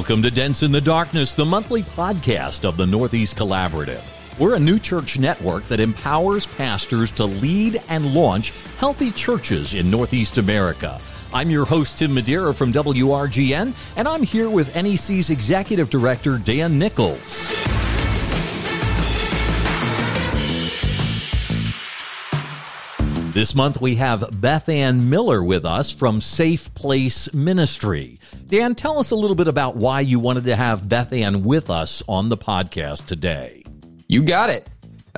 Welcome to Dents in the Darkness, the monthly podcast of the Northeast Collaborative. We're a new church network that empowers pastors to lead and launch healthy churches in Northeast America. I'm your host, Tim Madeira from WRGN, and I'm here with NEC's Executive Director, Dan Nichols. This month we have Beth Ann Miller with us from Safe Place Ministry. Dan, tell us a little bit about why you wanted to have Beth Ann with us on the podcast today. You got it.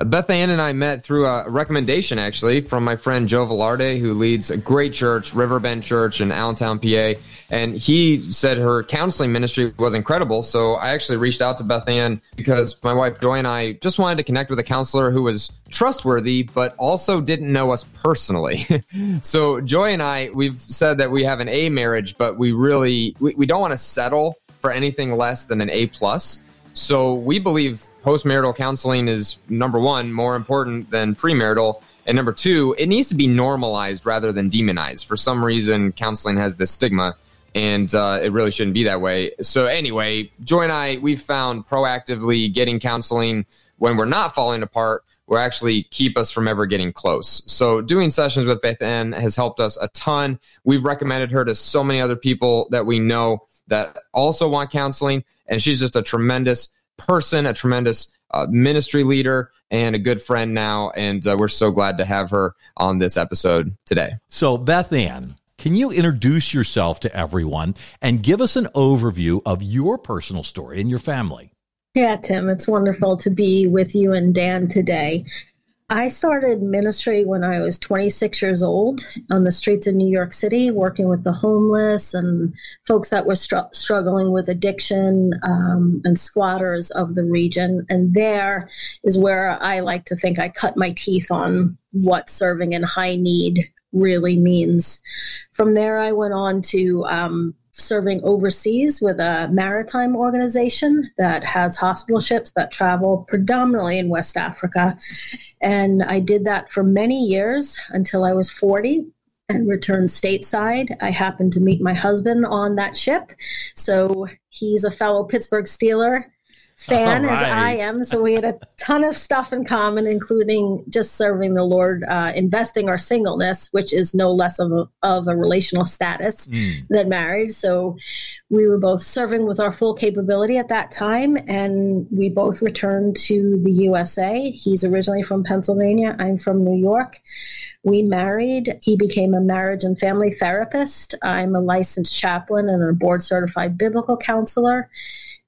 Beth Ann and I met through a recommendation, actually, from my friend Joe Velarde, who leads a great church, Riverbend Church in Allentown, PA. And he said her counseling ministry was incredible. So I actually reached out to Beth Ann because my wife Joy and I just wanted to connect with a counselor who was trustworthy, but also didn't know us personally. so Joy and I, we've said that we have an A marriage, but we really, we, we don't want to settle for anything less than an A plus. So we believe postmarital counseling is number one, more important than premarital. And number two, it needs to be normalized rather than demonized. For some reason, counseling has this stigma, and uh, it really shouldn't be that way. So, anyway, Joy and I, we've found proactively getting counseling when we're not falling apart will actually keep us from ever getting close. So, doing sessions with Beth Ann has helped us a ton. We've recommended her to so many other people that we know that also want counseling. And she's just a tremendous person, a tremendous uh, ministry leader, and a good friend now. And uh, we're so glad to have her on this episode today. So, Beth Ann, can you introduce yourself to everyone and give us an overview of your personal story and your family? Yeah, Tim, it's wonderful to be with you and Dan today. I started ministry when I was 26 years old on the streets of New York City, working with the homeless and folks that were str- struggling with addiction um, and squatters of the region. And there is where I like to think I cut my teeth on what serving in high need really means. From there, I went on to um, serving overseas with a maritime organization that has hospital ships that travel predominantly in West Africa. And I did that for many years until I was 40 and returned stateside. I happened to meet my husband on that ship. So he's a fellow Pittsburgh Steeler fan right. as I am. So we had a ton of stuff in common, including just serving the Lord, uh, investing our singleness, which is no less of a, of a relational status mm. than marriage. So we were both serving with our full capability at that time, and we both returned to the USA. He's originally from Pennsylvania. I'm from New York. We married. He became a marriage and family therapist. I'm a licensed chaplain and a board certified biblical counselor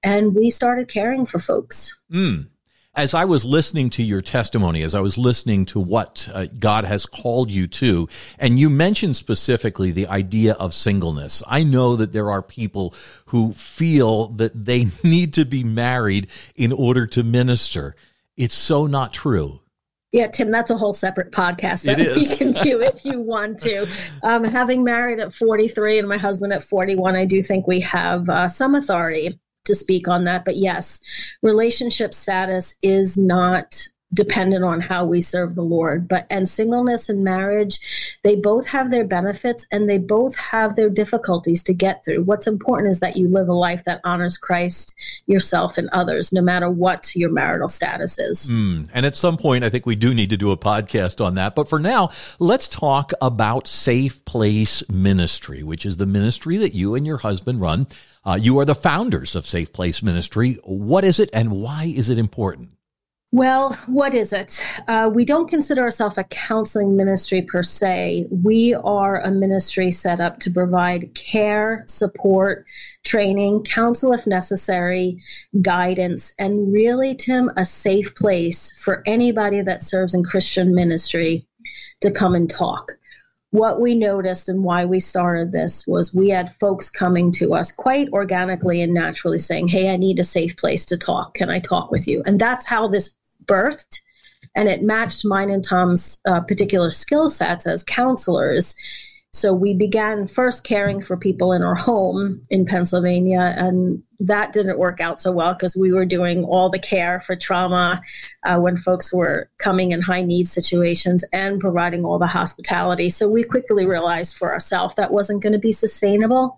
and we started caring for folks. Mm. As I was listening to your testimony, as I was listening to what uh, God has called you to, and you mentioned specifically the idea of singleness. I know that there are people who feel that they need to be married in order to minister. It's so not true. Yeah, Tim, that's a whole separate podcast that we can do if you want to. Um, having married at 43 and my husband at 41, I do think we have uh, some authority to speak on that. But yes, relationship status is not dependent on how we serve the Lord. But and singleness and marriage, they both have their benefits and they both have their difficulties to get through. What's important is that you live a life that honors Christ, yourself, and others, no matter what your marital status is. Mm. And at some point, I think we do need to do a podcast on that. But for now, let's talk about Safe Place Ministry, which is the ministry that you and your husband run. Uh, you are the founders of Safe Place Ministry. What is it and why is it important? Well, what is it? Uh, we don't consider ourselves a counseling ministry per se. We are a ministry set up to provide care, support, training, counsel if necessary, guidance, and really, Tim, a safe place for anybody that serves in Christian ministry to come and talk what we noticed and why we started this was we had folks coming to us quite organically and naturally saying, Hey, I need a safe place to talk. Can I talk with you? And that's how this birthed. And it matched mine and Tom's uh, particular skill sets as counselors so we began first caring for people in our home in Pennsylvania, and that didn't work out so well because we were doing all the care for trauma uh, when folks were coming in high need situations and providing all the hospitality. So we quickly realized for ourselves that wasn't going to be sustainable.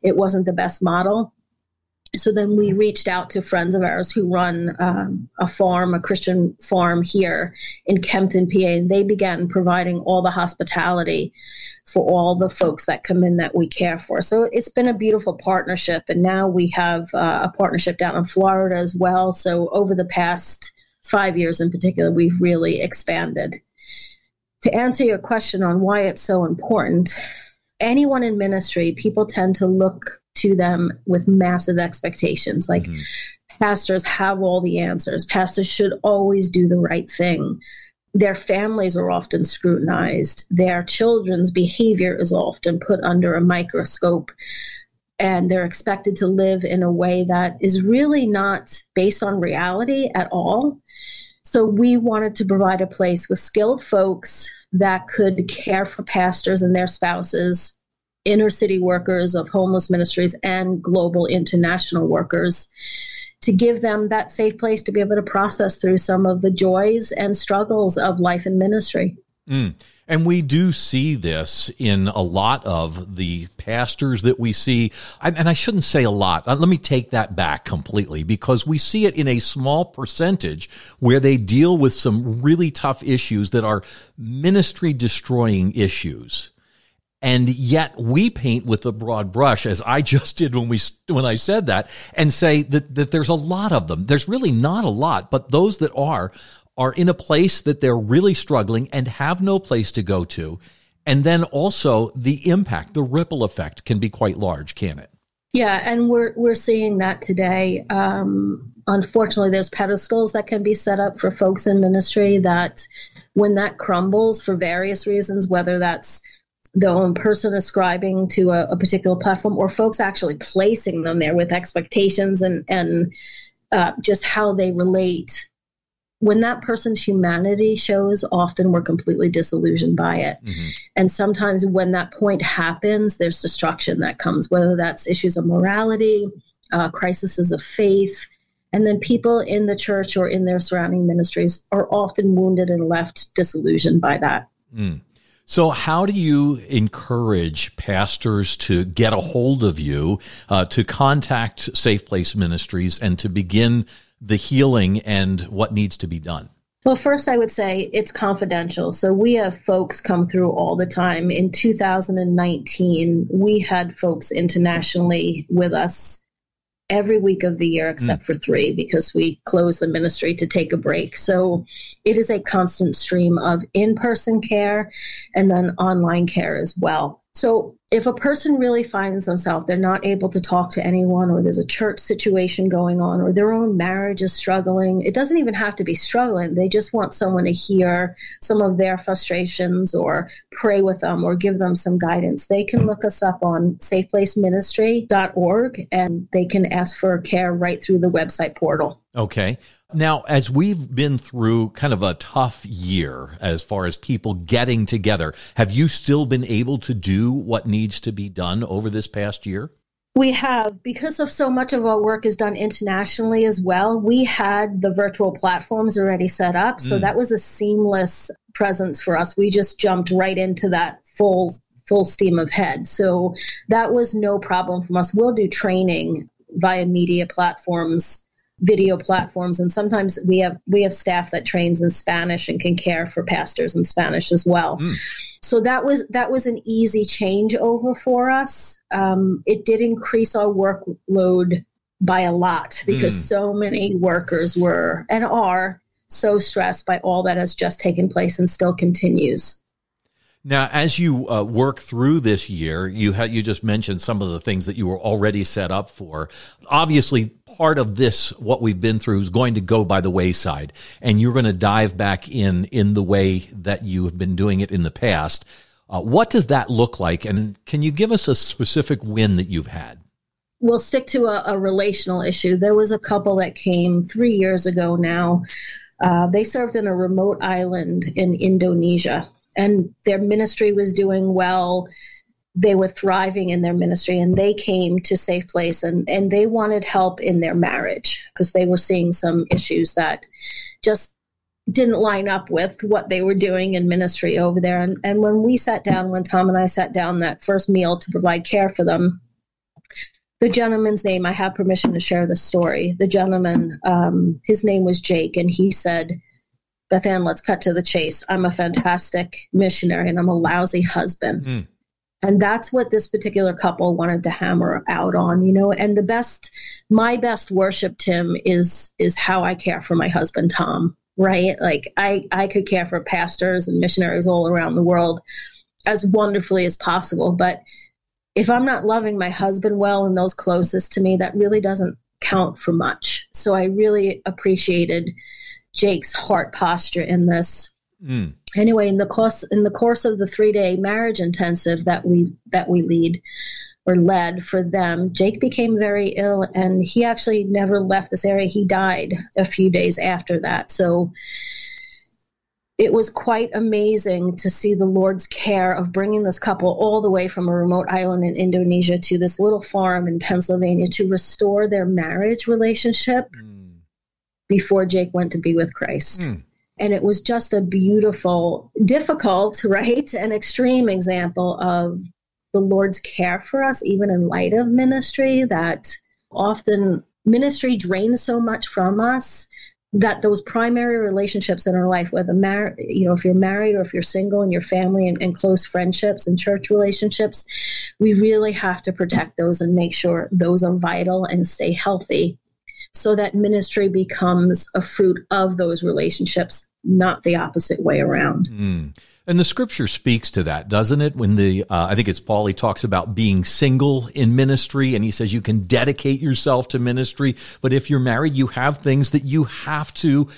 It wasn't the best model. So then we reached out to friends of ours who run um, a farm, a Christian farm here in Kempton, PA, and they began providing all the hospitality for all the folks that come in that we care for. So it's been a beautiful partnership, and now we have uh, a partnership down in Florida as well. So over the past five years in particular, we've really expanded. To answer your question on why it's so important, anyone in ministry, people tend to look to them with massive expectations. Like mm-hmm. pastors have all the answers. Pastors should always do the right thing. Their families are often scrutinized. Their children's behavior is often put under a microscope. And they're expected to live in a way that is really not based on reality at all. So we wanted to provide a place with skilled folks that could care for pastors and their spouses inner city workers of homeless ministries and global international workers to give them that safe place to be able to process through some of the joys and struggles of life and ministry. Mm. And we do see this in a lot of the pastors that we see. And I shouldn't say a lot. Uh, let me take that back completely because we see it in a small percentage where they deal with some really tough issues that are ministry destroying issues and yet we paint with a broad brush as I just did when we when I said that and say that that there's a lot of them. There's really not a lot but those that are are in a place that they're really struggling and have no place to go to. And then also the impact the ripple effect can be quite large can it? Yeah and we're we're seeing that today. Um, unfortunately there's pedestals that can be set up for folks in ministry that when that crumbles for various reasons whether that's the own person ascribing to a, a, particular platform or folks actually placing them there with expectations and and uh, just how they relate when that person's humanity shows often we're completely disillusioned by it mm-hmm. and sometimes when that point happens there's destruction that comes whether that's issues of morality uh, crises of faith and then people in the church or in their surrounding ministries are often wounded and left disillusioned by that mm. So, how do you encourage pastors to get a hold of you, uh, to contact Safe Place Ministries, and to begin the healing and what needs to be done? Well, first, I would say it's confidential. So, we have folks come through all the time. In 2019, we had folks internationally with us every week of the year except mm. for three because we close the ministry to take a break. So it is a constant stream of in person care and then online care as well. So if a person really finds themselves they're not able to talk to anyone or there's a church situation going on or their own marriage is struggling it doesn't even have to be struggling. They just want someone to hear some of their frustrations or pray with them or give them some guidance. They can look us up on safeplaceministry.org and they can ask for care right through the website portal. Okay now, as we've been through kind of a tough year as far as people getting together, have you still been able to do what needs to be done over this past year? We have, because of so much of our work is done internationally as well. We had the virtual platforms already set up. So mm. that was a seamless presence for us. We just jumped right into that full full steam of head. So that was no problem from us. We'll do training via media platforms video platforms and sometimes we have we have staff that trains in Spanish and can care for pastors in Spanish as well. Mm. So that was that was an easy changeover for us. Um, it did increase our workload by a lot because mm. so many workers were and are so stressed by all that has just taken place and still continues. Now, as you uh, work through this year, you had you just mentioned some of the things that you were already set up for. Obviously, part of this, what we've been through, is going to go by the wayside, and you're going to dive back in in the way that you have been doing it in the past. Uh, what does that look like, and can you give us a specific win that you've had? We'll stick to a, a relational issue. There was a couple that came three years ago now. Uh, they served in a remote island in Indonesia and their ministry was doing well they were thriving in their ministry and they came to safe place and, and they wanted help in their marriage because they were seeing some issues that just didn't line up with what they were doing in ministry over there and, and when we sat down when tom and i sat down that first meal to provide care for them the gentleman's name, I have permission to share the story. The gentleman, um, his name was Jake, and he said, Beth Ann, let's cut to the chase. I'm a fantastic missionary and I'm a lousy husband. Mm. And that's what this particular couple wanted to hammer out on, you know. And the best, my best worship, Tim, is is how I care for my husband, Tom. Right? Like I, I could care for pastors and missionaries all around the world as wonderfully as possible. But if I'm not loving my husband well and those closest to me, that really doesn't count for much. So I really appreciated Jake's heart posture in this. Mm. Anyway, in the course in the course of the three day marriage intensive that we that we lead or led for them, Jake became very ill and he actually never left this area. He died a few days after that. So it was quite amazing to see the Lord's care of bringing this couple all the way from a remote island in Indonesia to this little farm in Pennsylvania to restore their marriage relationship mm. Before Jake went to be with Christ. Mm. And it was just a beautiful, difficult, right, an extreme example of the Lord's care for us, even in light of ministry, that often ministry drains so much from us that those primary relationships in our life, whether mar- you know, if you're married or if you're single and your family and, and, close friendships and church relationships, we really have to protect those and make sure those are vital and stay healthy so that ministry becomes a fruit of those relationships, not the opposite way around. Mm. And the scripture speaks to that, doesn't it? When the, uh, I think it's Paul, he talks about being single in ministry and he says you can dedicate yourself to ministry. But if you're married, you have things that you have to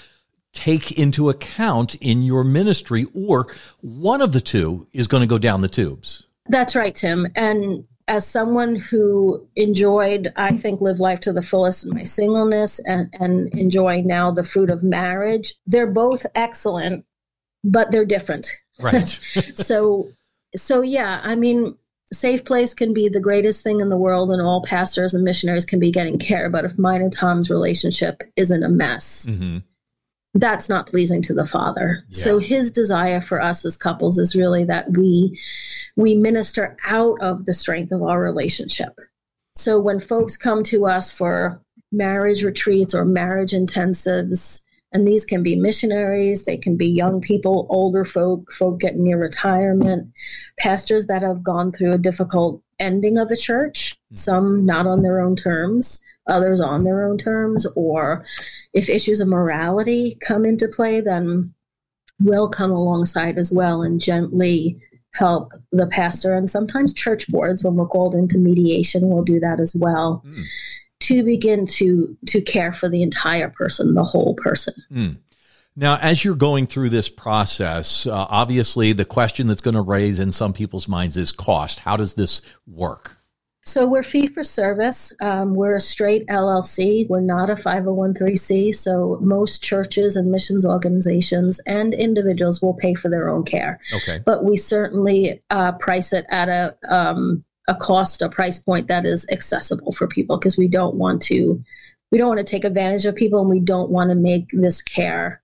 take into account in your ministry or one of the two is going to go down the tubes. That's right, Tim. And as someone who enjoyed, I think, live life to the fullest in my singleness and, and enjoy now the fruit of marriage, they're both excellent, but they're different. Right. so, so yeah, I mean, safe place can be the greatest thing in the world, and all pastors and missionaries can be getting care. But if mine and Tom's relationship isn't a mess, mm-hmm. That's not pleasing to the Father. Yeah. So his desire for us as couples is really that we we minister out of the strength of our relationship. So when folks come to us for marriage retreats or marriage intensives, and these can be missionaries, they can be young people, older folk, folk getting near retirement, pastors that have gone through a difficult ending of a church, hmm. some not on their own terms, others on their own terms, or if issues of morality come into play, then we'll come alongside as well and gently help the pastor and sometimes church boards when we're called into mediation will do that as well mm to begin to to care for the entire person, the whole person. Mm. Now, as you're going through this process, uh, obviously the question that's going to raise in some people's minds is cost. How does this work? So we're fee for service. Um, we're a straight LLC. We're not a 501c. So most churches and missions organizations and individuals will pay for their own care. Okay. But we certainly uh, price it at a um, a cost, a price point that is accessible for people because we don't want to we don't want to take advantage of people and we don't want to make this care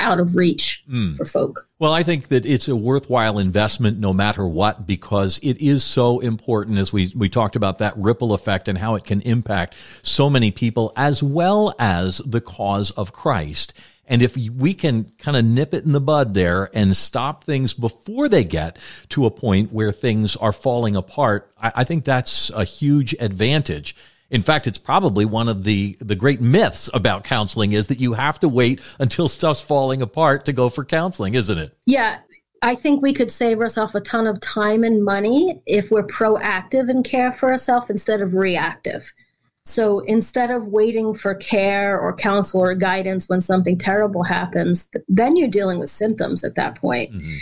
out of reach mm. for folk. Well, I think that it's a worthwhile investment no matter what because it is so important as we we talked about that ripple effect and how it can impact so many people as well as the cause of Christ. And if we can kind of nip it in the bud there and stop things before they get to a point where things are falling apart, I, I think that's a huge advantage. In fact, it's probably one of the, the great myths about counseling is that you have to wait until stuff's falling apart to go for counseling, isn't it? Yeah. I think we could save ourselves a ton of time and money if we're proactive and care for ourselves instead of reactive. So instead of waiting for care or counsel or guidance when something terrible happens, then you're dealing with symptoms at that point. Mm-hmm.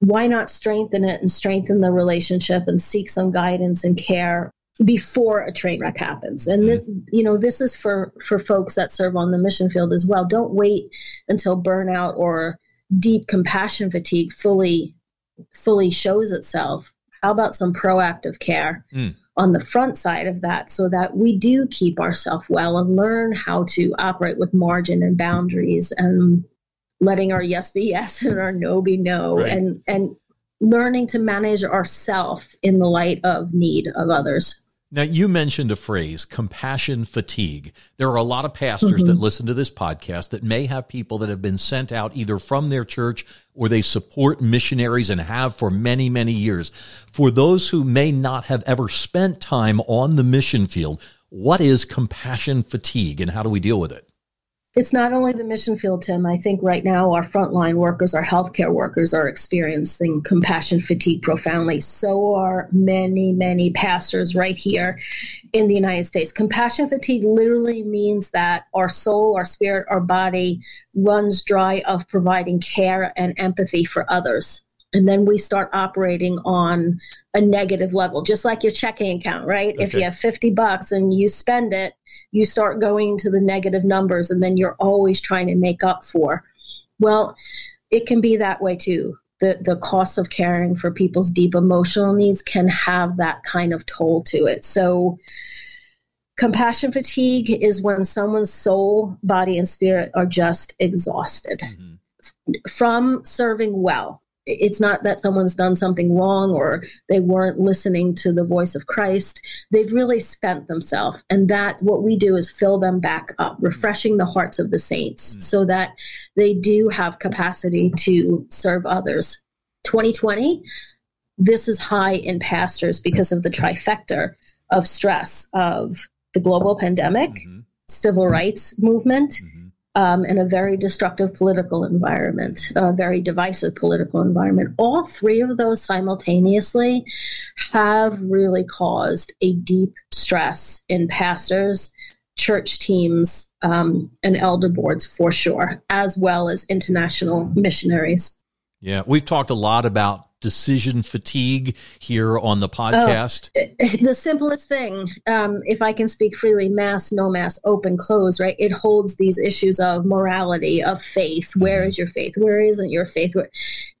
Why not strengthen it and strengthen the relationship and seek some guidance and care before a train wreck happens? And this, mm-hmm. you know, this is for for folks that serve on the mission field as well. Don't wait until burnout or deep compassion fatigue fully fully shows itself. How about some proactive care? Mm on the front side of that so that we do keep ourselves well and learn how to operate with margin and boundaries and letting our yes be yes and our no be no right. and and learning to manage ourself in the light of need of others Now, you mentioned a phrase, compassion fatigue. There are a lot of pastors mm-hmm. that listen to this podcast that may have people that have been sent out either from their church or they support missionaries and have for many, many years. For those who may not have ever spent time on the mission field, what is compassion fatigue and how do we deal with it? It's not only the mission field, Tim. I think right now our frontline workers, our healthcare workers are experiencing compassion fatigue profoundly. So are many, many pastors right here in the United States. Compassion fatigue literally means that our soul, our spirit, our body runs dry of providing care and empathy for others. And then we start operating on a negative level, just like your checking account, right? Okay. If you have 50 bucks and you spend it, you start going to the negative numbers and then you're always trying to make up for. Well, it can be that way too. The, the cost of caring for people's deep emotional needs can have that kind of toll to it. So, compassion fatigue is when someone's soul, body, and spirit are just exhausted mm-hmm. from serving well it's not that someone's done something wrong or they weren't listening to the voice of Christ. They've really spent themselves. And that what we do is fill them back up, refreshing the hearts of the saints mm. so that they do have capacity to serve others. 2020, this is high in pastors because of the trifecta of stress of the global pandemic, mm-hmm. civil rights movement, mm-hmm um, in a very destructive political environment, a very divisive political environment. All three of those simultaneously have really caused a deep stress in pastors, church teams, um, and elder boards for sure, as well as international missionaries. Yeah, we've talked a lot about decision fatigue here on the podcast? Oh, the simplest thing, um, if I can speak freely, mass, no mass, open, close, right? It holds these issues of morality, of faith. Where mm-hmm. is your faith? Where isn't your faith?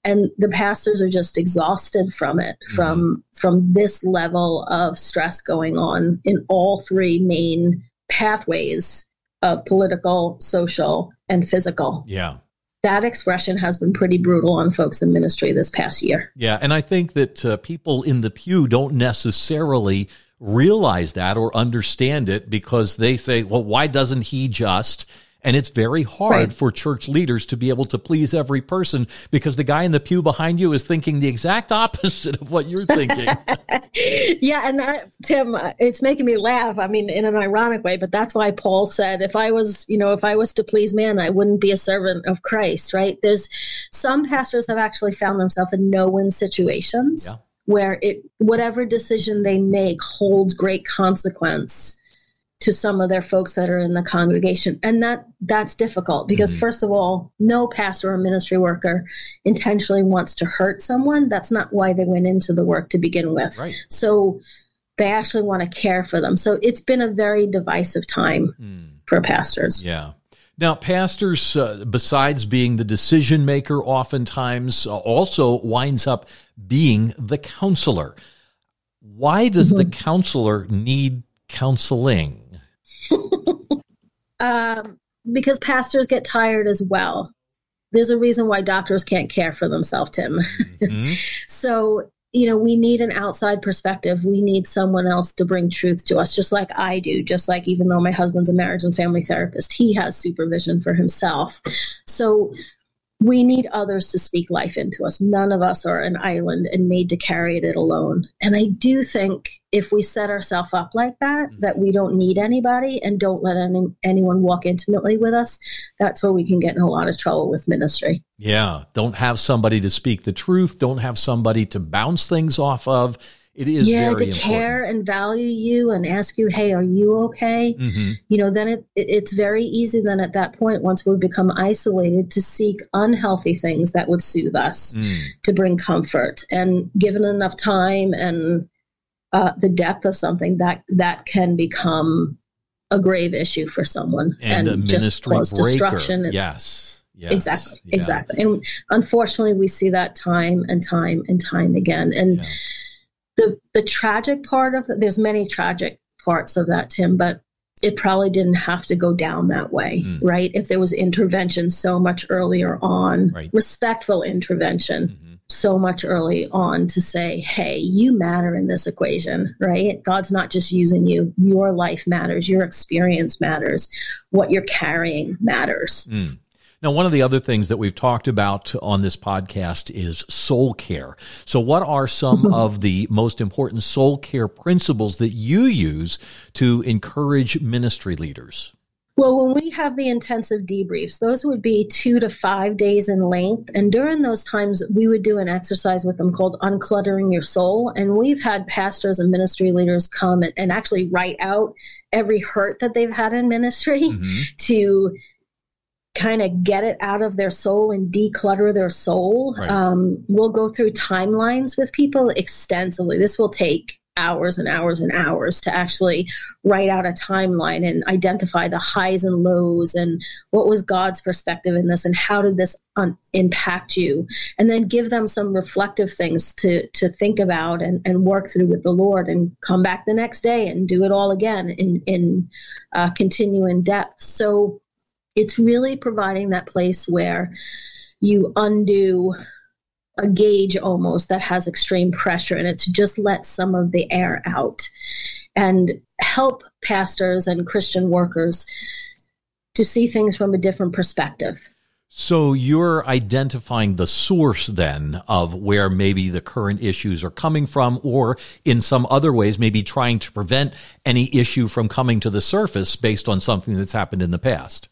And the pastors are just exhausted from it, mm-hmm. from from this level of stress going on in all three main pathways of political, social, and physical. Yeah that expression has been pretty brutal on folks in ministry this past year. Yeah, and I think that uh, people in the pew don't necessarily realize that or understand it because they say, well, why doesn't he just? And it's very hard right. for church leaders to be able to please every person because the guy in the pew behind you is thinking the exact opposite of what you're thinking. yeah, and uh, Tim, uh, it's making me laugh. I mean, in an ironic way, but that's why Paul said, if I was, you know, if I was to please man, I wouldn't be a servant of Christ, right? There's some pastors have actually found themselves in no win situations. Yeah. Where it, whatever decision they make holds great consequence to some of their folks that are in the congregation and that that's difficult because mm-hmm. first of all no pastor or ministry worker intentionally wants to hurt someone that's not why they went into the work to begin with right. so they actually want to care for them so it's been a very divisive time mm. for pastors yeah now, pastors, uh, besides being the decision maker, oftentimes uh, also winds up being the counselor. Why does mm-hmm. the counselor need counseling? Um, because pastors get tired as well. There's a reason why doctors can't care for themselves, Tim. Mm-hmm. so, you know, we need an outside perspective. We need someone else to bring truth to us, just like I do, just like even though my husband's a marriage and family therapist, he has supervision for himself. So, we need others to speak life into us. None of us are an island and made to carry it alone. And I do think if we set ourselves up like that, mm-hmm. that we don't need anybody and don't let any, anyone walk intimately with us, that's where we can get in a lot of trouble with ministry. Yeah. Don't have somebody to speak the truth. Don't have somebody to bounce things off of it is yeah to important. care and value you and ask you hey are you okay mm-hmm. you know then it, it, it's very easy then at that point once we become isolated to seek unhealthy things that would soothe us mm. to bring comfort and given enough time and uh, the depth of something that that can become a grave issue for someone and, and just cause breaker. destruction and, yes Yes, exactly yeah. exactly and unfortunately we see that time and time and time again and yeah the the tragic part of there's many tragic parts of that, Tim, but it probably didn't have to go down that way, mm. right? If there was intervention so much earlier on, right. respectful intervention. Mm-hmm. so much early on to say, hey, you matter in this equation, right? God's not just using you. Your life matters. Your experience matters. What you're carrying matters. Mm. Now, one of the other things that we've talked about on this podcast is soul care. So, what are some of the most important soul care principles that you use to encourage ministry leaders? Well, when we have the intensive debriefs, those would be two to five days in length. And during those times, we would do an exercise with them called Uncluttering Your Soul. And we've had pastors and ministry leaders come and, and actually write out every hurt that they've had in ministry mm-hmm. to kind of get it out of their soul and declutter their soul. Right. Um, we'll go through timelines with people extensively. This will take hours and hours and hours to actually write out a timeline and identify the highs and lows and what was God's perspective in this and how did this un- impact you and then give them some reflective things to to think about and, and work through with the Lord and come back the next day and do it all again in in uh, continue in depth so it's really providing that place where you undo a gauge almost that has extreme pressure and it's just let some of the air out and help pastors and Christian workers to see things from a different perspective. So you're identifying the source then of where maybe the current issues are coming from, or in some other ways, maybe trying to prevent any issue from coming to the surface based on something that's happened in the past.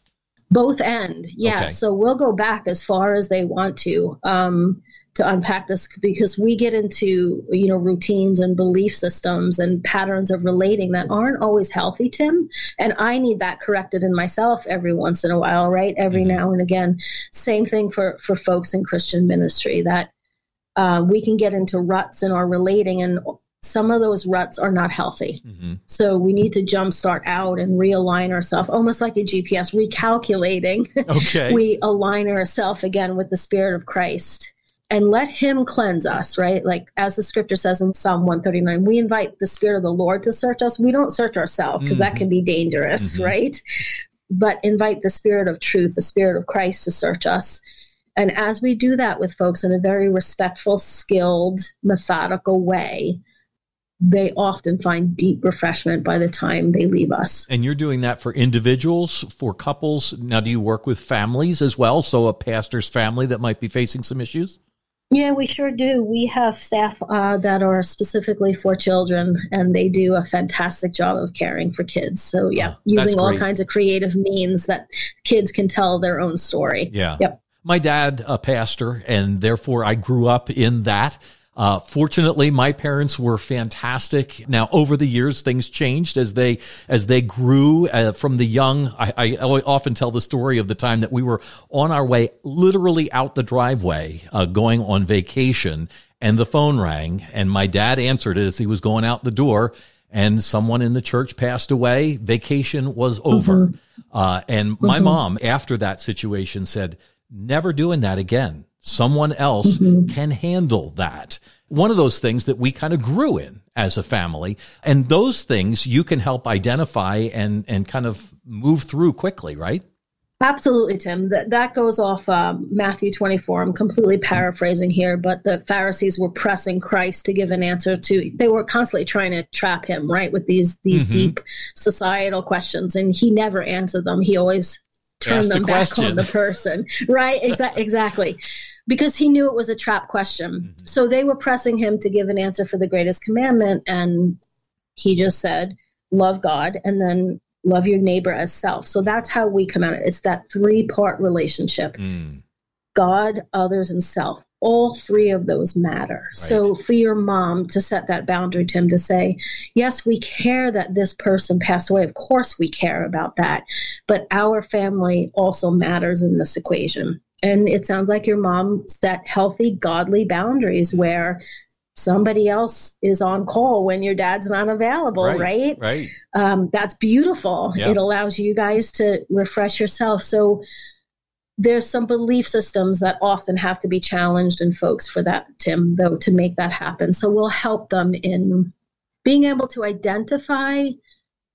Both end, yeah. Okay. So we'll go back as far as they want to. Um, to unpack this because we get into you know routines and belief systems and patterns of relating that aren't always healthy tim and i need that corrected in myself every once in a while right every mm-hmm. now and again same thing for for folks in christian ministry that uh, we can get into ruts in our relating and some of those ruts are not healthy. Mm-hmm. So we need to jumpstart out and realign ourselves, almost like a GPS, recalculating. Okay. we align ourselves again with the Spirit of Christ and let him cleanse us, right? Like as the scripture says in Psalm 139, we invite the spirit of the Lord to search us. We don't search ourselves because mm-hmm. that can be dangerous, mm-hmm. right? But invite the spirit of truth, the spirit of Christ to search us. And as we do that with folks in a very respectful, skilled, methodical way, they often find deep refreshment by the time they leave us. And you're doing that for individuals, for couples. Now, do you work with families as well? So, a pastor's family that might be facing some issues? Yeah, we sure do. We have staff uh, that are specifically for children, and they do a fantastic job of caring for kids. So, yeah, oh, using all kinds of creative means that kids can tell their own story. Yeah. Yep. My dad, a pastor, and therefore I grew up in that. Uh, fortunately, my parents were fantastic. Now, over the years, things changed as they as they grew uh, from the young. I, I, often tell the story of the time that we were on our way, literally out the driveway, uh, going on vacation, and the phone rang, and my dad answered it as he was going out the door, and someone in the church passed away. Vacation was over, mm-hmm. Uh, and my mm-hmm. mom, after that situation, said, "Never doing that again." Someone else mm-hmm. can handle that. One of those things that we kind of grew in as a family. And those things you can help identify and, and kind of move through quickly, right? Absolutely, Tim. That that goes off um, Matthew 24. I'm completely paraphrasing here, but the Pharisees were pressing Christ to give an answer to. They were constantly trying to trap him, right, with these these mm-hmm. deep societal questions, and he never answered them. He always turned them back on the person, right? Exa- exactly because he knew it was a trap question. Mm-hmm. So they were pressing him to give an answer for the greatest commandment. And he just said, love God and then love your neighbor as self. So that's how we come at it. It's that three part relationship mm. God, others, and self. All three of those matter. Right. So for your mom to set that boundary, Tim, to say, yes, we care that this person passed away. Of course we care about that. But our family also matters in this equation. And it sounds like your mom set healthy, godly boundaries where somebody else is on call when your dad's not available, right? Right. right. Um, that's beautiful. Yeah. It allows you guys to refresh yourself. So there's some belief systems that often have to be challenged in folks for that, Tim, though, to make that happen. So we'll help them in being able to identify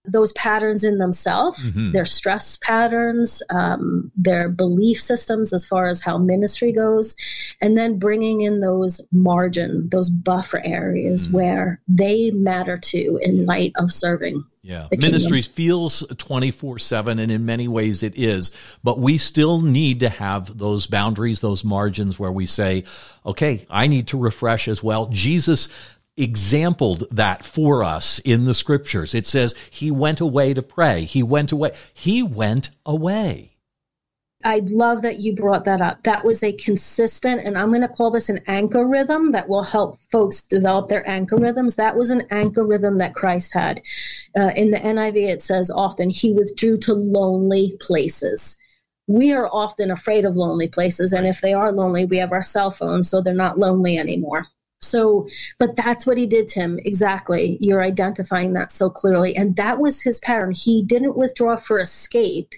those patterns in themselves, mm-hmm. their stress patterns, um, their belief systems as far as how ministry goes, and then bringing in those margin, those buffer areas mm-hmm. where they matter too in light of serving. Yeah. Ministries feels 24 7, and in many ways it is. But we still need to have those boundaries, those margins where we say, okay, I need to refresh as well. Jesus exampled that for us in the scriptures. It says he went away to pray. He went away. He went away. I love that you brought that up. That was a consistent, and I'm going to call this an anchor rhythm that will help folks develop their anchor rhythms. That was an anchor rhythm that Christ had. Uh, in the NIV, it says often, He withdrew to lonely places. We are often afraid of lonely places, and if they are lonely, we have our cell phones, so they're not lonely anymore. So, but that's what he did, Tim. Exactly. You're identifying that so clearly. And that was his pattern. He didn't withdraw for escape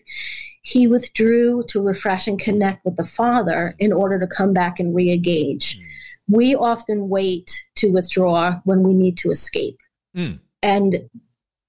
he withdrew to refresh and connect with the Father in order to come back and re engage. Mm. We often wait to withdraw when we need to escape. Mm. And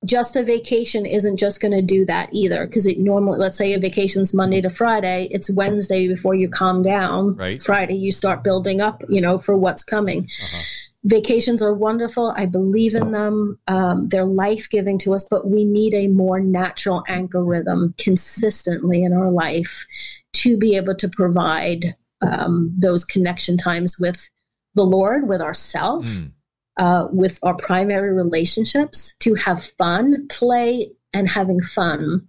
just a vacation isn't just going to do that either because it normally let's say a vacation's monday to friday it's wednesday before you calm down right friday you start building up you know for what's coming uh-huh vacations are wonderful. I believe in them. Um, they're life giving to us, but we need a more natural anchor rhythm consistently in our life to be able to provide um, those connection times with the Lord, with ourselves, mm. Uh, with our primary relationships, to have fun, play, and having fun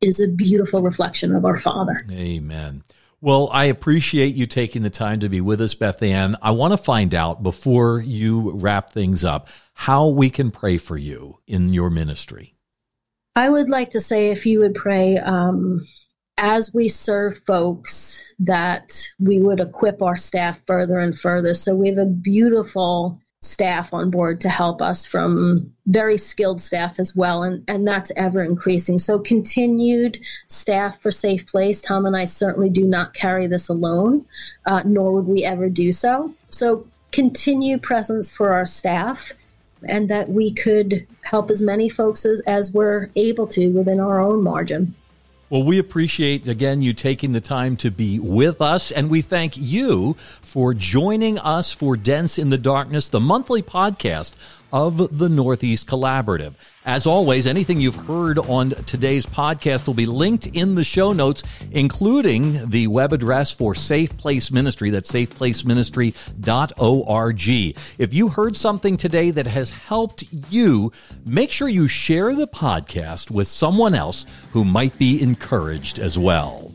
is a beautiful reflection of our Father. Amen. Well, I appreciate you taking the time to be with us, Beth Ann. I want to find out before you wrap things up how we can pray for you in your ministry. I would like to say if you would pray um, as we serve folks that we would equip our staff further and further. So we have a beautiful staff on board to help us from very skilled staff as well and, and that's ever increasing. So continued staff for safe place tom and i certainly do not carry this alone uh, nor would we ever do so. So continued presence for our staff and that we could help as many folks as, as we're able to within our own margin well, we appreciate again you taking the time to be with us, and we thank you for joining us for Dents in the Darkness, the monthly podcast of the Northeast Collaborative. As always, anything you've heard on today's podcast will be linked in the show notes, including the web address for Safe Place Ministry. That's safeplaceministry.org. If you heard something today that has helped you, make sure you share the podcast with someone else who might be encouraged as well.